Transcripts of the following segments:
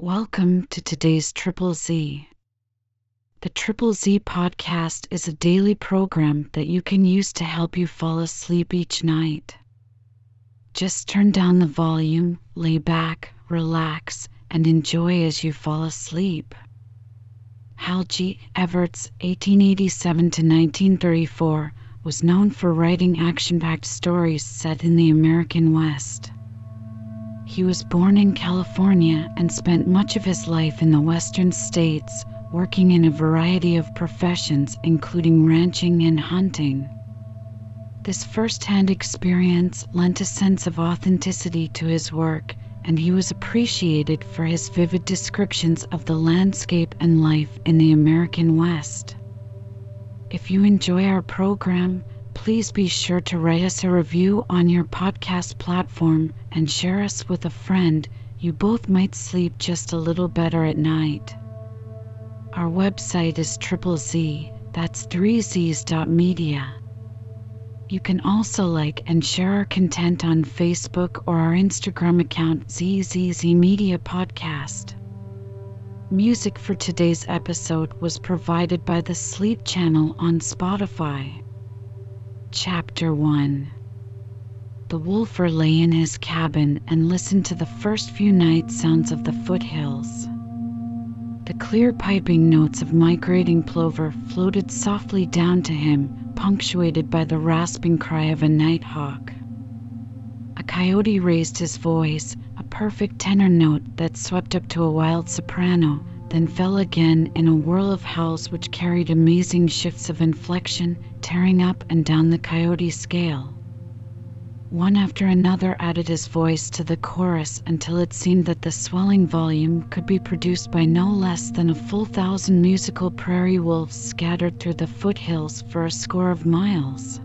Welcome to today's Triple Z. The Triple Z podcast is a daily program that you can use to help you fall asleep each night. Just turn down the volume, lay back, relax, and enjoy as you fall asleep. Hal G. Evarts, 1887 to 1934, was known for writing action packed stories set in the American West. He was born in California and spent much of his life in the western states, working in a variety of professions, including ranching and hunting. This first hand experience lent a sense of authenticity to his work, and he was appreciated for his vivid descriptions of the landscape and life in the American West. If you enjoy our program, please be sure to write us a review on your podcast platform and share us with a friend. You both might sleep just a little better at night. Our website is triple Z, that's three Z's dot media. You can also like and share our content on Facebook or our Instagram account ZZZ Media Podcast. Music for today's episode was provided by the Sleep Channel on Spotify. Chapter 1 The wolfer lay in his cabin and listened to the first few night sounds of the foothills. The clear piping notes of migrating plover floated softly down to him, punctuated by the rasping cry of a nighthawk. A coyote raised his voice, a perfect tenor note that swept up to a wild soprano, then fell again in a whirl of howls which carried amazing shifts of inflection, tearing up and down the coyote scale. One after another added his voice to the chorus until it seemed that the swelling volume could be produced by no less than a full thousand musical prairie wolves scattered through the foothills for a score of miles.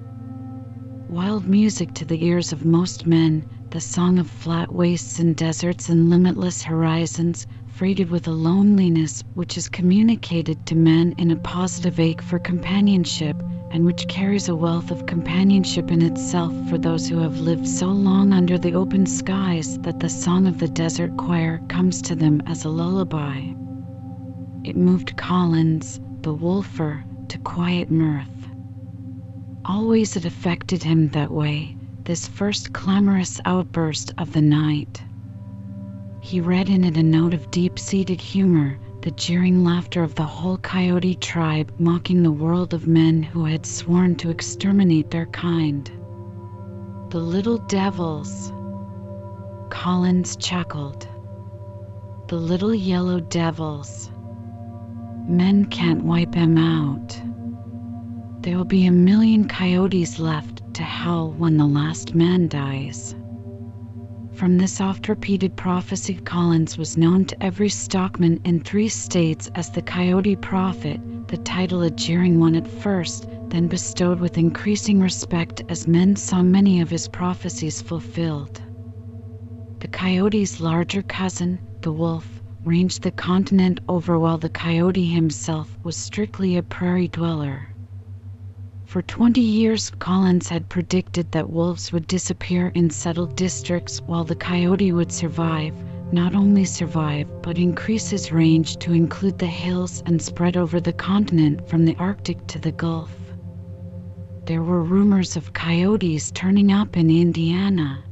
Wild music to the ears of most men, the song of flat wastes and deserts and limitless horizons, freighted with a loneliness which is communicated to men in a positive ache for companionship, and which carries a wealth of companionship in itself for those who have lived so long under the open skies that the song of the desert choir comes to them as a lullaby. It moved Collins, the wolfer, to quiet mirth. Always it affected him that way, this first clamorous outburst of the night. He read in it a note of deep seated humor, the jeering laughter of the whole coyote tribe mocking the world of men who had sworn to exterminate their kind. The little devils. Collins chuckled. The little yellow devils. Men can't wipe 'em out. There will be a million coyotes left to hell when the last man dies. From this oft repeated prophecy, Collins was known to every stockman in three states as the Coyote Prophet, the title a jeering one at first, then bestowed with increasing respect as men saw many of his prophecies fulfilled. The coyote's larger cousin, the wolf, ranged the continent over while the coyote himself was strictly a prairie dweller. For 20 years, Collins had predicted that wolves would disappear in settled districts while the coyote would survive, not only survive, but increase his range to include the hills and spread over the continent from the Arctic to the Gulf. There were rumors of coyotes turning up in Indiana.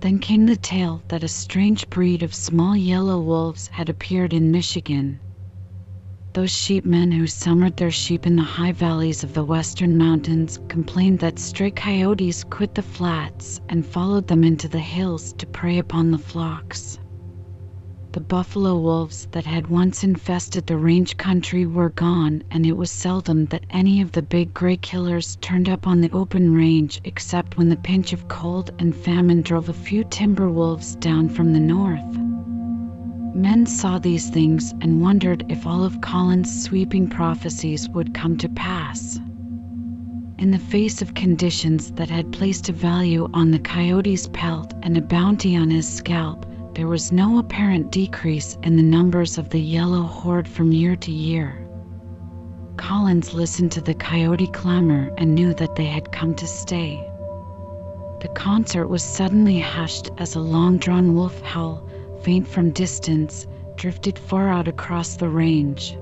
Then came the tale that a strange breed of small yellow wolves had appeared in Michigan. Those sheepmen who summered their sheep in the high valleys of the western mountains complained that stray coyotes quit the flats and followed them into the hills to prey upon the flocks. The buffalo wolves that had once infested the range country were gone, and it was seldom that any of the big gray killers turned up on the open range except when the pinch of cold and famine drove a few timber wolves down from the north. Men saw these things and wondered if all of Collins' sweeping prophecies would come to pass. In the face of conditions that had placed a value on the coyote's pelt and a bounty on his scalp, there was no apparent decrease in the numbers of the yellow horde from year to year. Collins listened to the coyote clamor and knew that they had come to stay. The concert was suddenly hushed as a long drawn wolf howl faint from distance, drifted far out across the range.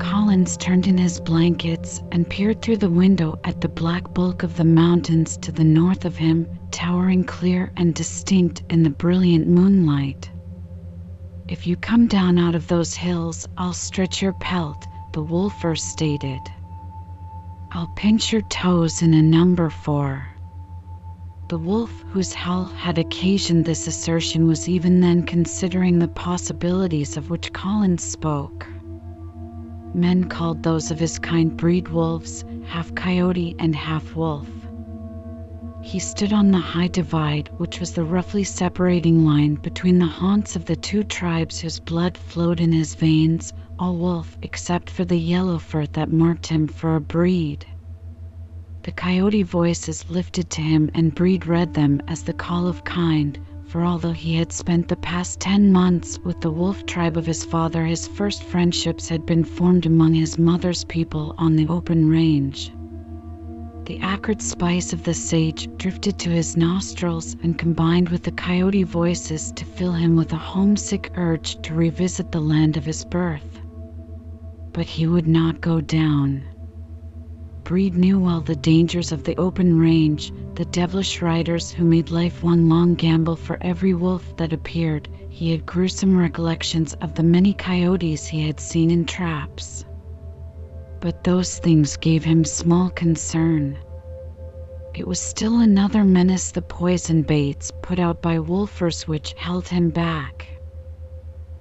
Collins turned in his blankets and peered through the window at the black bulk of the mountains to the north of him, towering clear and distinct in the brilliant moonlight. If you come down out of those hills, I'll stretch your pelt, the wolfer stated. I'll pinch your toes in a number four. The wolf, whose howl had occasioned this assertion, was even then considering the possibilities of which Collins spoke. Men called those of his kind breed wolves, half coyote and half wolf. He stood on the high divide, which was the roughly separating line between the haunts of the two tribes whose blood flowed in his veins, all wolf except for the yellow fur that marked him for a breed. The coyote voices lifted to him, and Breed read them as the call of kind, for although he had spent the past ten months with the wolf tribe of his father, his first friendships had been formed among his mother's people on the open range. The acrid spice of the sage drifted to his nostrils and combined with the coyote voices to fill him with a homesick urge to revisit the land of his birth. But he would not go down. Breed knew well the dangers of the open range, the devilish riders who made life one long gamble for every wolf that appeared. He had gruesome recollections of the many coyotes he had seen in traps. But those things gave him small concern. It was still another menace the poison baits put out by wolfers which held him back.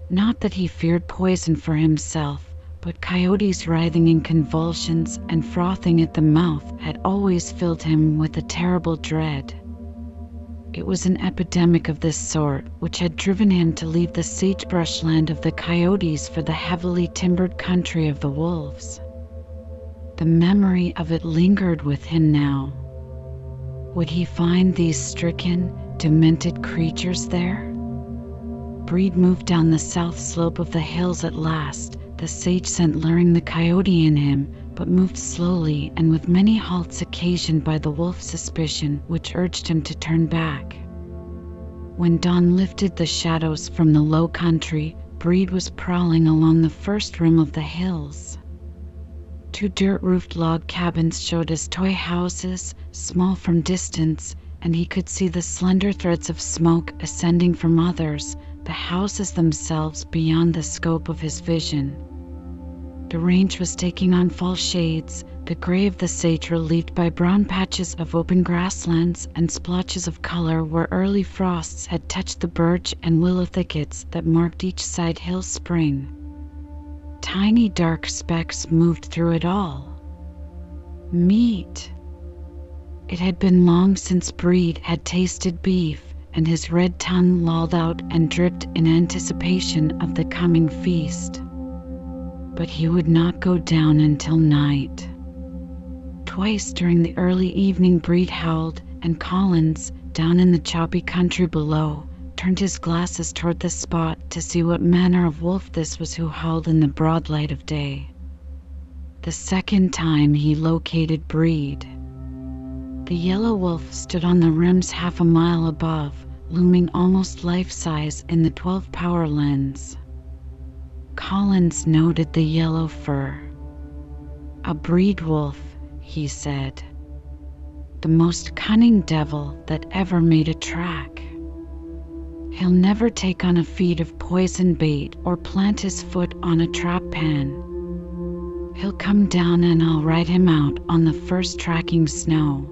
Not that he feared poison for himself, but coyotes writhing in convulsions and frothing at the mouth had always filled him with a terrible dread. It was an epidemic of this sort which had driven him to leave the sagebrush land of the coyotes for the heavily timbered country of the wolves. The memory of it lingered with him now. Would he find these stricken, demented creatures there? Breed moved down the south slope of the hills at last, the sage scent luring the coyote in him, but moved slowly and with many halts occasioned by the wolf's suspicion, which urged him to turn back. When dawn lifted the shadows from the low country, Breed was prowling along the first rim of the hills. Two dirt roofed log cabins showed as toy houses, small from distance, and he could see the slender threads of smoke ascending from others, the houses themselves beyond the scope of his vision. The range was taking on fall shades, the gray of the sage relieved by brown patches of open grasslands and splotches of color where early frosts had touched the birch and willow thickets that marked each side hill spring. Tiny dark specks moved through it all. Meat. It had been long since Breed had tasted beef, and his red tongue lolled out and dripped in anticipation of the coming feast but he would not go down until night. Twice during the early evening, Breed howled, and Collins, down in the choppy country below, turned his glasses toward the spot to see what manner of wolf this was who howled in the broad light of day. The second time he located Breed. The yellow wolf stood on the rims half a mile above, looming almost life size in the 12 power lens. Collins noted the yellow fur. A breed wolf, he said. The most cunning devil that ever made a track. He'll never take on a feed of poison bait or plant his foot on a trap pan. He'll come down and I'll ride him out on the first tracking snow.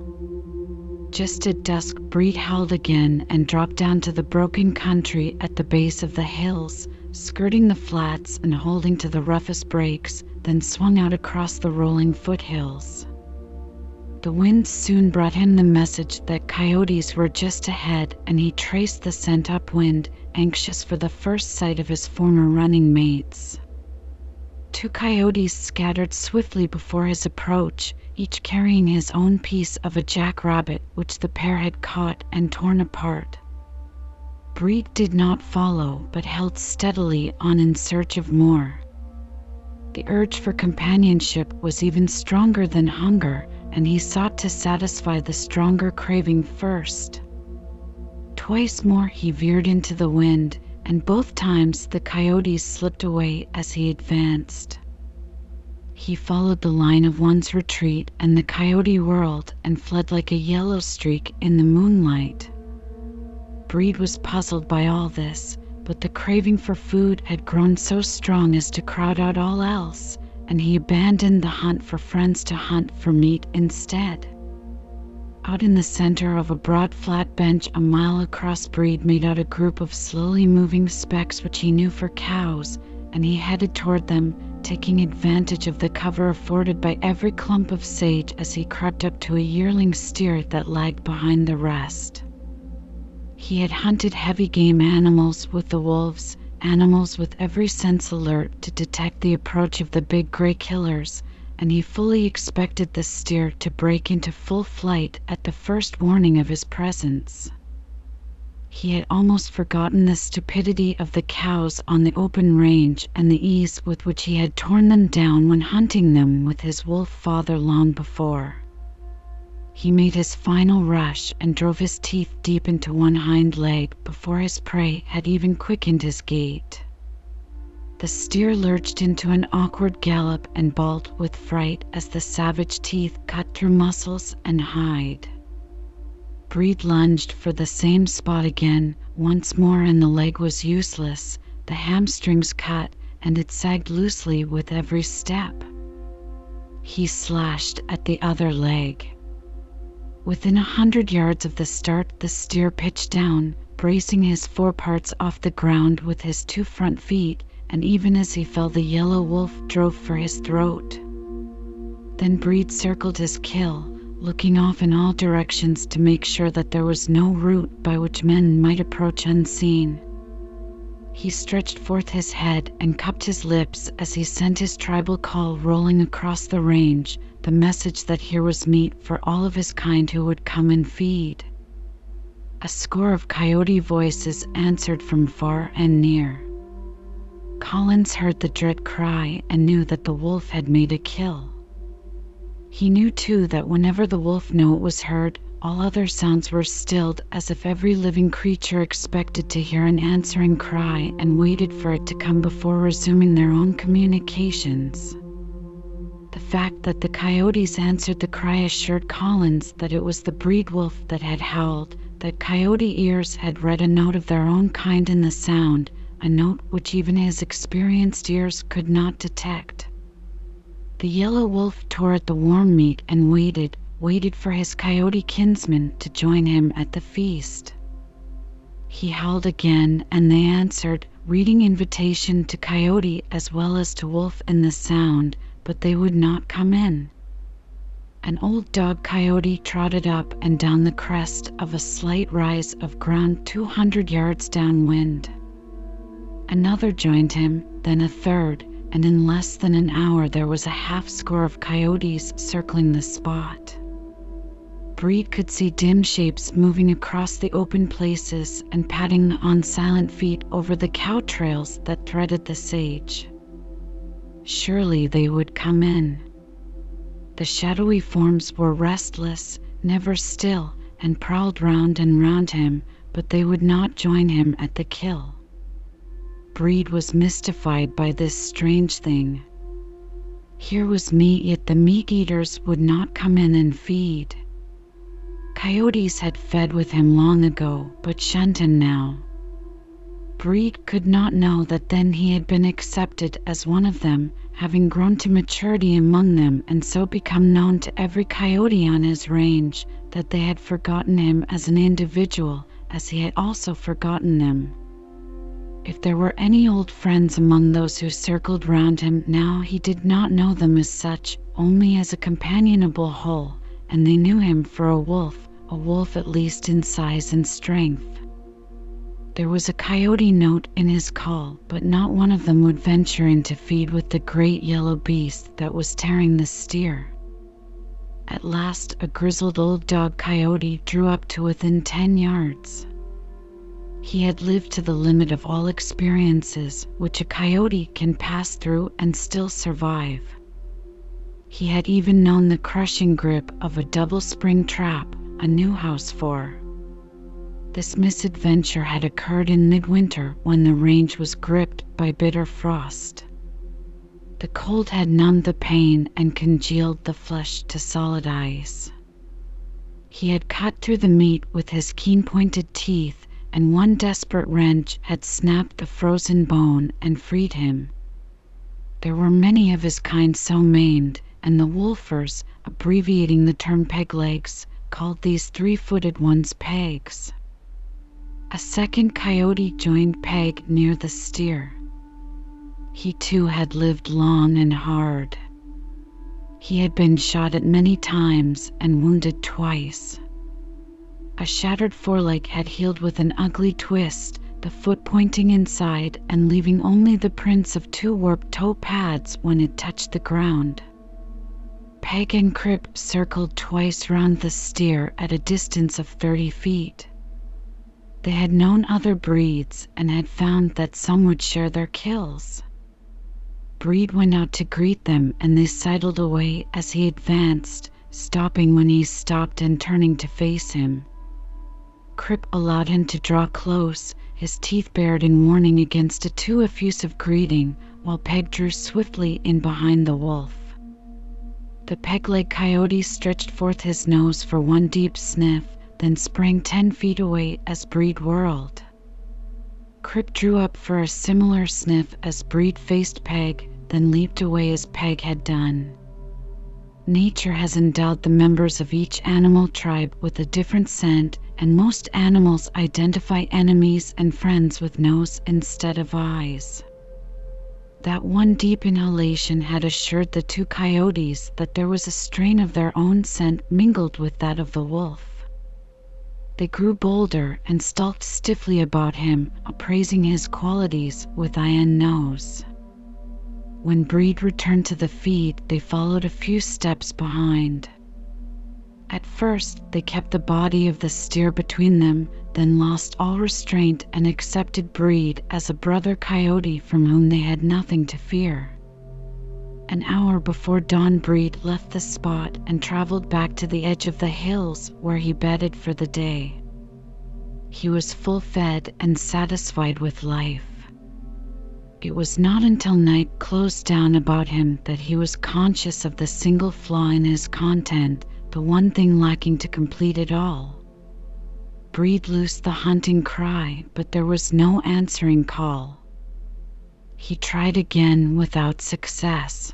Just at dusk, Breed howled again and dropped down to the broken country at the base of the hills, skirting the flats and holding to the roughest breaks, then swung out across the rolling foothills. The wind soon brought him the message that coyotes were just ahead, and he traced the scent upwind, anxious for the first sight of his former running mates. Two coyotes scattered swiftly before his approach, each carrying his own piece of a jackrabbit which the pair had caught and torn apart. Breed did not follow, but held steadily on in search of more. The urge for companionship was even stronger than hunger, and he sought to satisfy the stronger craving first. Twice more he veered into the wind, and both times the coyotes slipped away as he advanced. He followed the line of one's retreat, and the coyote whirled and fled like a yellow streak in the moonlight. Breed was puzzled by all this, but the craving for food had grown so strong as to crowd out all else, and he abandoned the hunt for friends to hunt for meat instead. Out in the center of a broad flat bench a mile across, Breed made out a group of slowly moving specks which he knew for cows, and he headed toward them, taking advantage of the cover afforded by every clump of sage as he crept up to a yearling steer that lagged behind the rest. He had hunted heavy game animals with the wolves, animals with every sense alert to detect the approach of the big gray killers, and he fully expected the steer to break into full flight at the first warning of his presence. He had almost forgotten the stupidity of the cows on the open range and the ease with which he had torn them down when hunting them with his wolf father long before. He made his final rush and drove his teeth deep into one hind leg before his prey had even quickened his gait. The steer lurched into an awkward gallop and bawled with fright as the savage teeth cut through muscles and hide. Breed lunged for the same spot again, once more, and the leg was useless, the hamstrings cut, and it sagged loosely with every step. He slashed at the other leg. Within a hundred yards of the start, the steer pitched down, bracing his foreparts off the ground with his two front feet, and even as he fell, the yellow wolf drove for his throat. Then Breed circled his kill, looking off in all directions to make sure that there was no route by which men might approach unseen. He stretched forth his head and cupped his lips as he sent his tribal call rolling across the range, the message that here was meat for all of his kind who would come and feed. A score of coyote voices answered from far and near. Collins heard the dread cry and knew that the wolf had made a kill. He knew too that whenever the wolf note was heard, all other sounds were stilled as if every living creature expected to hear an answering cry and waited for it to come before resuming their own communications. The fact that the coyotes answered the cry assured Collins that it was the breed wolf that had howled, that coyote ears had read a note of their own kind in the sound, a note which even his experienced ears could not detect. The yellow wolf tore at the warm meat and waited, waited for his coyote kinsmen to join him at the feast. He howled again, and they answered, reading invitation to coyote as well as to wolf in the sound, but they would not come in. An old dog coyote trotted up and down the crest of a slight rise of ground 200 yards downwind. Another joined him, then a third, and in less than an hour there was a half score of coyotes circling the spot. Breed could see dim shapes moving across the open places and padding on silent feet over the cow trails that threaded the sage. Surely they would come in. The shadowy forms were restless, never still, and prowled round and round him, but they would not join him at the kill. Breed was mystified by this strange thing. Here was meat, yet the meat eaters would not come in and feed. Coyotes had fed with him long ago, but shunned him now. Breed could not know that then he had been accepted as one of them, having grown to maturity among them and so become known to every coyote on his range, that they had forgotten him as an individual, as he had also forgotten them. If there were any old friends among those who circled round him now, he did not know them as such, only as a companionable whole, and they knew him for a wolf, a wolf at least in size and strength. There was a coyote note in his call, but not one of them would venture in to feed with the great yellow beast that was tearing the steer. At last, a grizzled old dog coyote drew up to within ten yards. He had lived to the limit of all experiences which a coyote can pass through and still survive. He had even known the crushing grip of a double spring trap, a new house four. This misadventure had occurred in midwinter when the range was gripped by bitter frost. The cold had numbed the pain and congealed the flesh to solid ice. He had cut through the meat with his keen pointed teeth, and one desperate wrench had snapped the frozen bone and freed him. There were many of his kind so maimed, and the wolfers, abbreviating the term peg legs, called these three footed ones pegs. A second coyote joined Peg near the steer. He too had lived long and hard. He had been shot at many times and wounded twice. A shattered foreleg had healed with an ugly twist, the foot pointing inside and leaving only the prints of two warped toe pads when it touched the ground. Peg and Crip circled twice round the steer at a distance of 30 feet. They had known other breeds and had found that some would share their kills. Breed went out to greet them and they sidled away as he advanced, stopping when he stopped and turning to face him. Crip allowed him to draw close, his teeth bared in warning against a too effusive greeting, while Peg drew swiftly in behind the wolf. The peg-leg coyote stretched forth his nose for one deep sniff, then sprang ten feet away as Breed whirled. Crip drew up for a similar sniff as Breed faced Peg, then leaped away as Peg had done. Nature has endowed the members of each animal tribe with a different scent, and most animals identify enemies and friends with nose instead of eyes. That one deep inhalation had assured the two coyotes that there was a strain of their own scent mingled with that of the wolf. They grew bolder and stalked stiffly about him, appraising his qualities with and nose. When Breed returned to the feed, they followed a few steps behind. At first, they kept the body of the steer between them, then lost all restraint and accepted Breed as a brother coyote from whom they had nothing to fear. An hour before dawn, Breed left the spot and traveled back to the edge of the hills where he bedded for the day. He was full fed and satisfied with life. It was not until night closed down about him that he was conscious of the single flaw in his content, the one thing lacking to complete it all. Breed loosed the hunting cry, but there was no answering call. He tried again without success.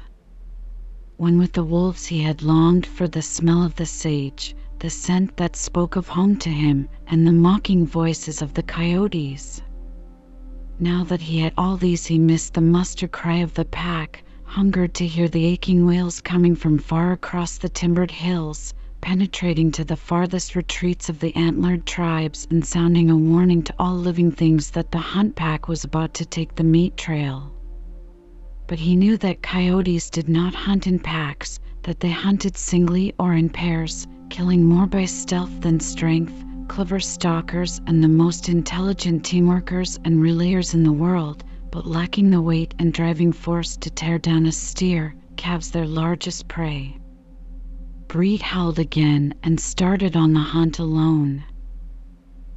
When with the wolves he had longed for the smell of the sage, the scent that spoke of home to him, and the mocking voices of the coyotes. Now that he had all these, he missed the muster cry of the pack, hungered to hear the aching wails coming from far across the timbered hills, penetrating to the farthest retreats of the antlered tribes and sounding a warning to all living things that the hunt pack was about to take the meat trail. But he knew that coyotes did not hunt in packs, that they hunted singly or in pairs, killing more by stealth than strength, clever stalkers and the most intelligent teamworkers and relayers in the world, but lacking the weight and driving force to tear down a steer, calves their largest prey. Breed howled again and started on the hunt alone.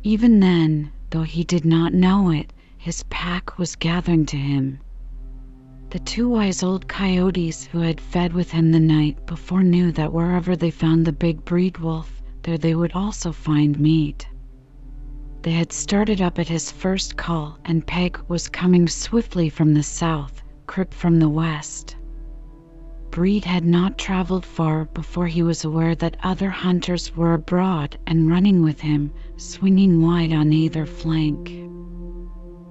Even then, though he did not know it, his pack was gathering to him. The two wise old coyotes who had fed with him the night before knew that wherever they found the big breed wolf, there they would also find meat. They had started up at his first call, and Peg was coming swiftly from the south, Crip from the west. Breed had not traveled far before he was aware that other hunters were abroad and running with him, swinging wide on either flank.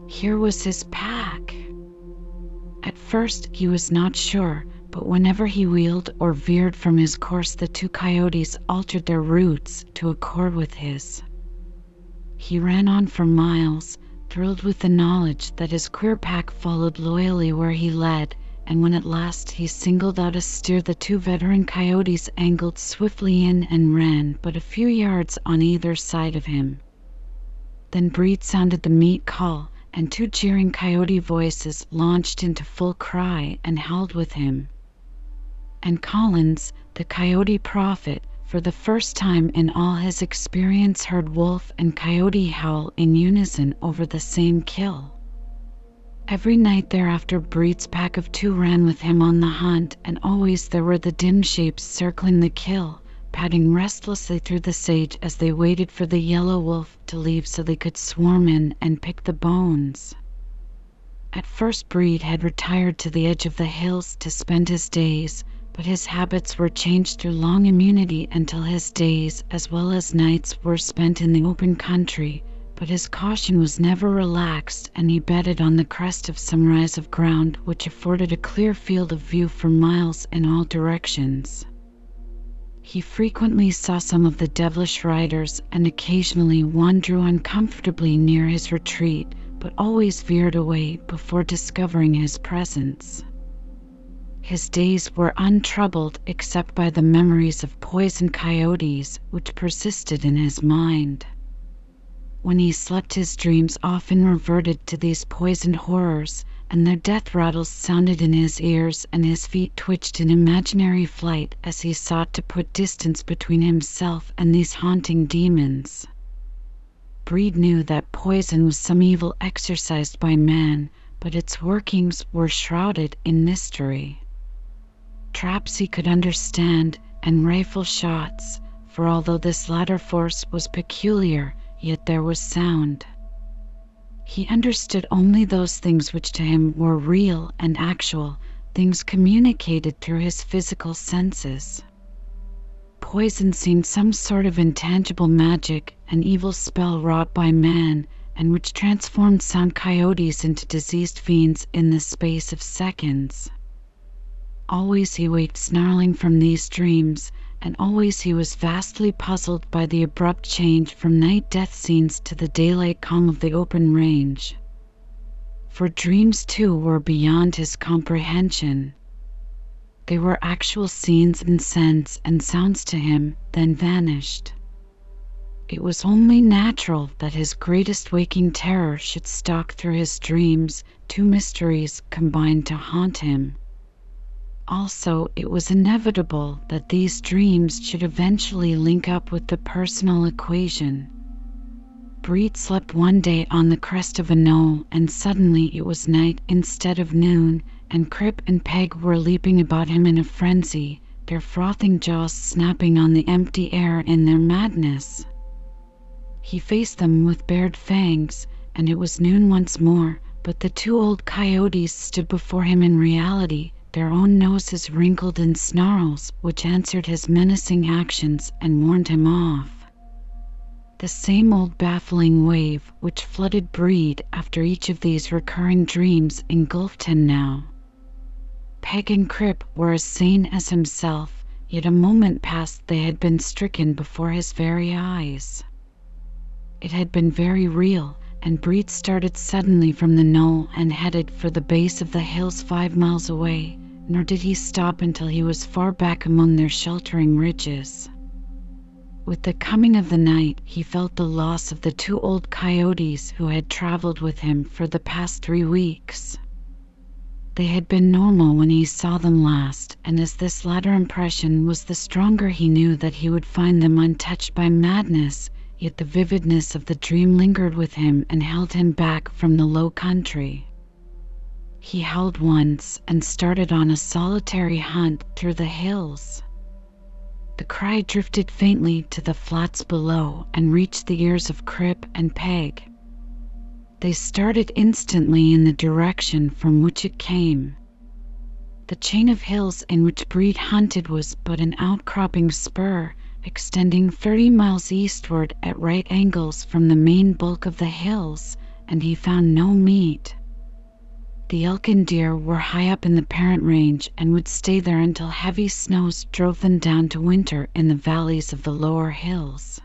Here was his pack. At first, he was not sure, but whenever he wheeled or veered from his course, the two coyotes altered their routes to accord with his. He ran on for miles, thrilled with the knowledge that his queer pack followed loyally where he led, and when at last he singled out a steer, the two veteran coyotes angled swiftly in and ran but a few yards on either side of him. Then Breed sounded the meat call, and two jeering coyote voices launched into full cry and howled with him and Collins, the coyote prophet, for the first time in all his experience heard wolf and coyote howl in unison over the same kill. Every night thereafter Breed's pack of two ran with him on the hunt, and always there were the dim shapes circling the kill, padding restlessly through the sage as they waited for the yellow wolf to leave so they could swarm in and pick the bones. At first Breed had retired to the edge of the hills to spend his days, but his habits were changed through long immunity until his days as well as nights were spent in the open country, but his caution was never relaxed, and he bedded on the crest of some rise of ground which afforded a clear field of view for miles in all directions. He frequently saw some of the devilish riders, and occasionally one drew uncomfortably near his retreat, but always veered away before discovering his presence. His days were untroubled except by the memories of poison coyotes which persisted in his mind. When he slept his dreams often reverted to these poisoned horrors, and their death rattles sounded in his ears and his feet twitched in imaginary flight as he sought to put distance between himself and these haunting demons. Breed knew that poison was some evil exercised by man, but its workings were shrouded in mystery. Traps he could understand, and rifle shots, for although this latter force was peculiar, yet there was sound. He understood only those things which to him were real and actual, things communicated through his physical senses. Poison seemed some sort of intangible magic, an evil spell wrought by man, and which transformed sound coyotes into diseased fiends in the space of seconds. Always he waked snarling from these dreams, and always he was vastly puzzled by the abrupt change from night death scenes to the daylight calm of the open range. For dreams, too, were beyond his comprehension. They were actual scenes and scents and sounds to him, then vanished. It was only natural that his greatest waking terror should stalk through his dreams, two mysteries combined to haunt him. Also, it was inevitable that these dreams should eventually link up with the personal equation. Breed slept one day on the crest of a knoll, and suddenly it was night instead of noon, and Crip and Peg were leaping about him in a frenzy, their frothing jaws snapping on the empty air in their madness. He faced them with bared fangs, and it was noon once more, but the two old coyotes stood before him in reality their own noses wrinkled in snarls which answered his menacing actions and warned him off. The same old baffling wave which flooded Breed after each of these recurring dreams engulfed him now. Peg and Crip were as sane as himself, yet a moment past they had been stricken before his very eyes. It had been very real, and Breed started suddenly from the knoll and headed for the base of the hills five miles away, nor did he stop until he was far back among their sheltering ridges. With the coming of the night, he felt the loss of the two old coyotes who had traveled with him for the past three weeks. They had been normal when he saw them last, and as this latter impression was the stronger he knew that he would find them untouched by madness Yet the vividness of the dream lingered with him and held him back from the low country. He howled once and started on a solitary hunt through the hills. The cry drifted faintly to the flats below and reached the ears of Crip and Peg. They started instantly in the direction from which it came. The chain of hills in which Breed hunted was but an outcropping spur extending thirty miles eastward at right angles from the main bulk of the hills, and he found no meat. The elk and deer were high up in the parent range and would stay there until heavy snows drove them down to winter in the valleys of the lower hills.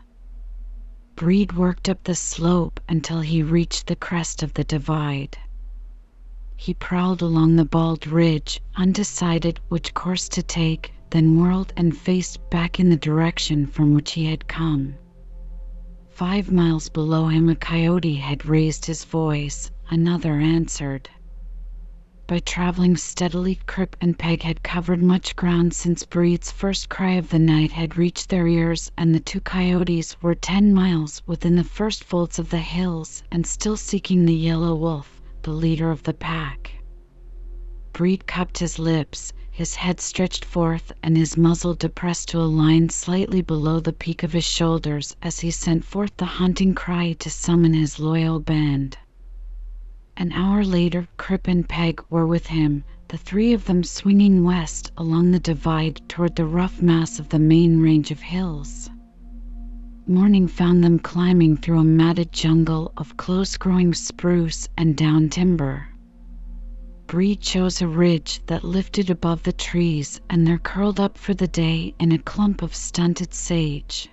Breed worked up the slope until he reached the crest of the divide. He prowled along the bald ridge, undecided which course to take, then whirled and faced back in the direction from which he had come. Five miles below him, a coyote had raised his voice. Another answered. By traveling steadily, Crip and Peg had covered much ground since Breed's first cry of the night had reached their ears, and the two coyotes were ten miles within the first folds of the hills and still seeking the yellow wolf, the leader of the pack. Breed cupped his lips, his head stretched forth, and his muzzle depressed to a line slightly below the peak of his shoulders as he sent forth the hunting cry to summon his loyal band. An hour later, Crip and Peg were with him, the three of them swinging west along the divide toward the rough mass of the main range of hills. Morning found them climbing through a matted jungle of close growing spruce and down timber. Breed chose a ridge that lifted above the trees, and there curled up for the day in a clump of stunted sage.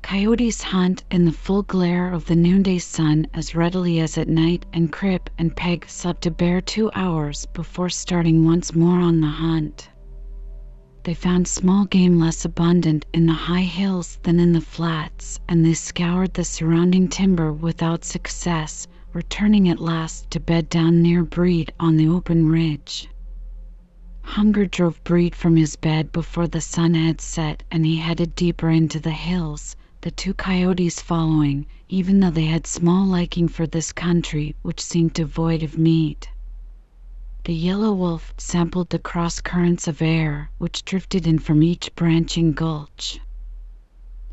Coyotes hunt in the full glare of the noonday sun as readily as at night, and Crip and Peg slept a bare two hours before starting once more on the hunt. They found small game less abundant in the high hills than in the flats, and they scoured the surrounding timber without success, returning at last to bed down near Breed on the open ridge. Hunger drove Breed from his bed before the sun had set, and he headed deeper into the hills, the two coyotes following, even though they had small liking for this country, which seemed devoid of meat. The yellow wolf sampled the cross currents of air which drifted in from each branching gulch.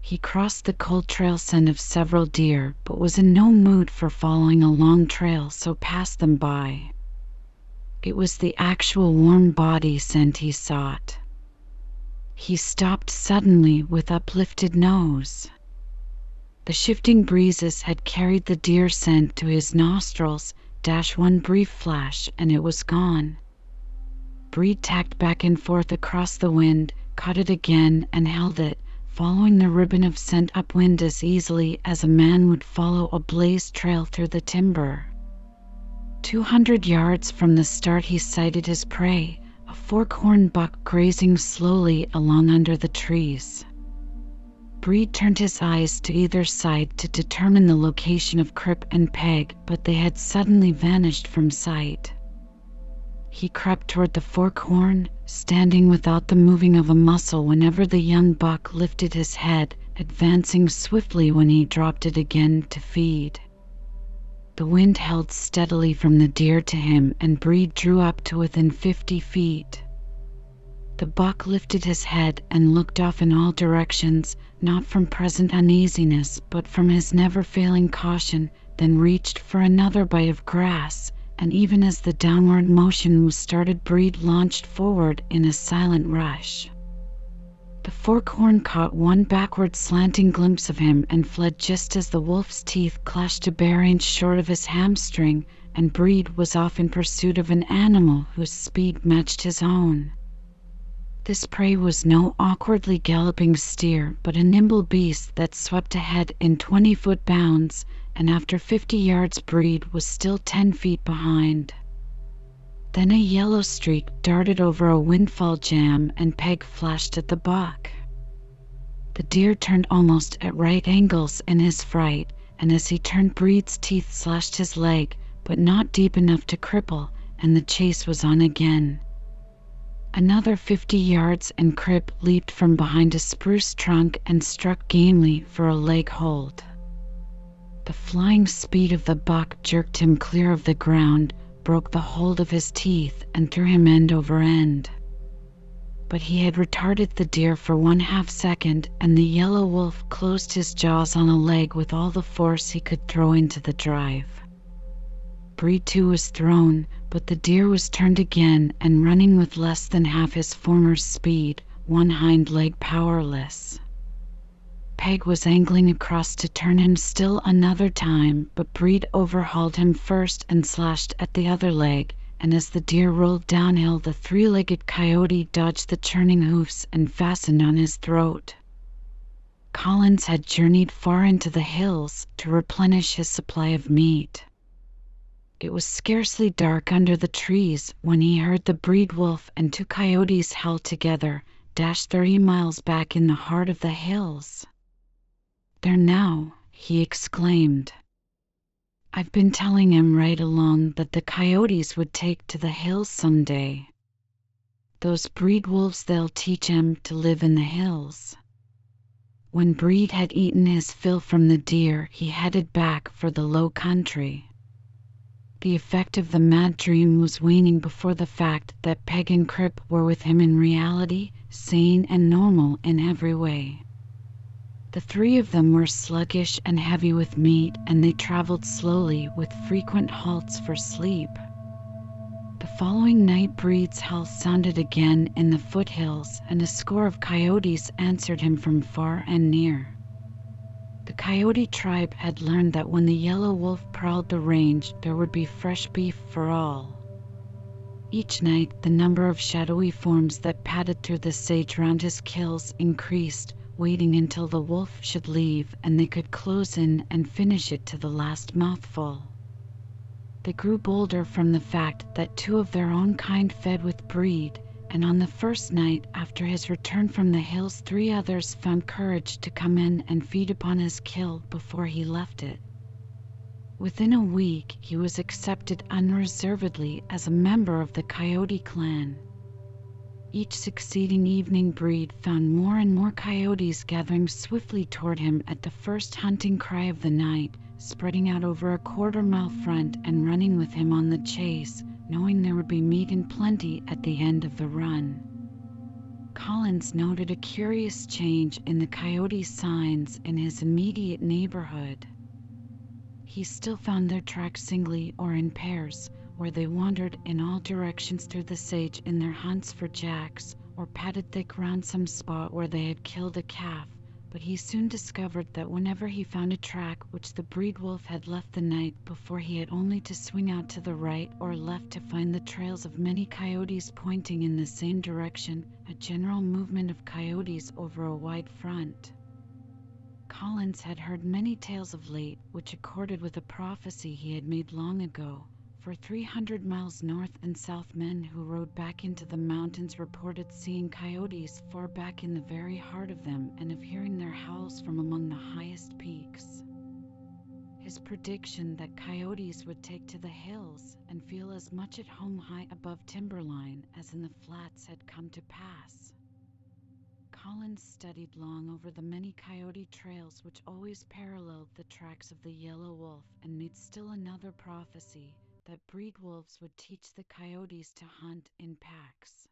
He crossed the cold trail scent of several deer, but was in no mood for following a long trail, so passed them by. It was the actual warm body scent he sought. He stopped suddenly with uplifted nose. The shifting breezes had carried the deer scent to his nostrils, dash one brief flash, and it was gone. Breed tacked back and forth across the wind, caught it again, and held it following the ribbon of scent upwind as easily as a man would follow a blazed trail through the timber. Two hundred yards from the start, he sighted his prey, a fork-horn buck grazing slowly along under the trees. Breed turned his eyes to either side to determine the location of Crip and Peg, but they had suddenly vanished from sight. He crept toward the fork horn, standing without the moving of a muscle whenever the young buck lifted his head, advancing swiftly when he dropped it again to feed. The wind held steadily from the deer to him, and Breed drew up to within fifty feet. The buck lifted his head and looked off in all directions, not from present uneasiness, but from his never failing caution, then reached for another bite of grass and even as the downward motion was started, Breed launched forward in a silent rush. The forkhorn caught one backward slanting glimpse of him and fled just as the wolf's teeth clashed a bare inch short of his hamstring, and Breed was off in pursuit of an animal whose speed matched his own. This prey was no awkwardly galloping steer, but a nimble beast that swept ahead in twenty foot bounds and after fifty yards Breed was still ten feet behind. Then a yellow streak darted over a windfall jam and Peg flashed at the buck. The deer turned almost at right angles in his fright, and as he turned Breed's teeth slashed his leg, but not deep enough to cripple, and the chase was on again. Another fifty yards and Crip leaped from behind a spruce trunk and struck gamely for a leg hold. The flying speed of the buck jerked him clear of the ground, broke the hold of his teeth, and threw him end over end. But he had retarded the deer for one half second, and the yellow wolf closed his jaws on a leg with all the force he could throw into the drive. Breed too was thrown, but the deer was turned again and running with less than half his former speed, one hind leg powerless. Peg was angling across to turn him still another time, but Breed overhauled him first and slashed at the other leg, and as the deer rolled downhill, the three legged coyote dodged the churning hoofs and fastened on his throat. Collins had journeyed far into the hills to replenish his supply of meat. It was scarcely dark under the trees when he heard the breed wolf and two coyotes howl together, dash thirty miles back in the heart of the hills. There now!" he exclaimed. I've been telling him right along that the coyotes would take to the hills some day. Those breed wolves, they'll teach him to live in the hills. When Breed had eaten his fill from the deer, he headed back for the low country. The effect of the mad dream was waning before the fact that Peg and Crip were with him in reality, sane and normal in every way. The three of them were sluggish and heavy with meat, and they traveled slowly with frequent halts for sleep. The following night, Breed's howl sounded again in the foothills, and a score of coyotes answered him from far and near. The coyote tribe had learned that when the yellow wolf prowled the range, there would be fresh beef for all. Each night, the number of shadowy forms that padded through the sage round his kills increased, waiting until the wolf should leave and they could close in and finish it to the last mouthful. They grew bolder from the fact that two of their own kind fed with breed, and on the first night after his return from the hills, three others found courage to come in and feed upon his kill before he left it. Within a week, he was accepted unreservedly as a member of the Coyote clan. Each succeeding evening, Breed found more and more coyotes gathering swiftly toward him at the first hunting cry of the night, spreading out over a quarter mile front and running with him on the chase, knowing there would be meat in plenty at the end of the run. Collins noted a curious change in the coyote signs in his immediate neighborhood. He still found their tracks singly or in pairs, where they wandered in all directions through the sage in their hunts for jacks, or padded thick round some spot where they had killed a calf but he soon discovered that whenever he found a track which the breed wolf had left the night before he had only to swing out to the right or left to find the trails of many coyotes pointing in the same direction, a general movement of coyotes over a wide front. Collins had heard many tales of late which accorded with a prophecy he had made long ago for 300 miles north and south, men who rode back into the mountains reported seeing coyotes far back in the very heart of them and of hearing their howls from among the highest peaks. His prediction that coyotes would take to the hills and feel as much at home high above timberline as in the flats had come to pass. Collins studied long over the many coyote trails which always paralleled the tracks of the yellow wolf and made still another prophecy that breed wolves would teach the coyotes to hunt in packs.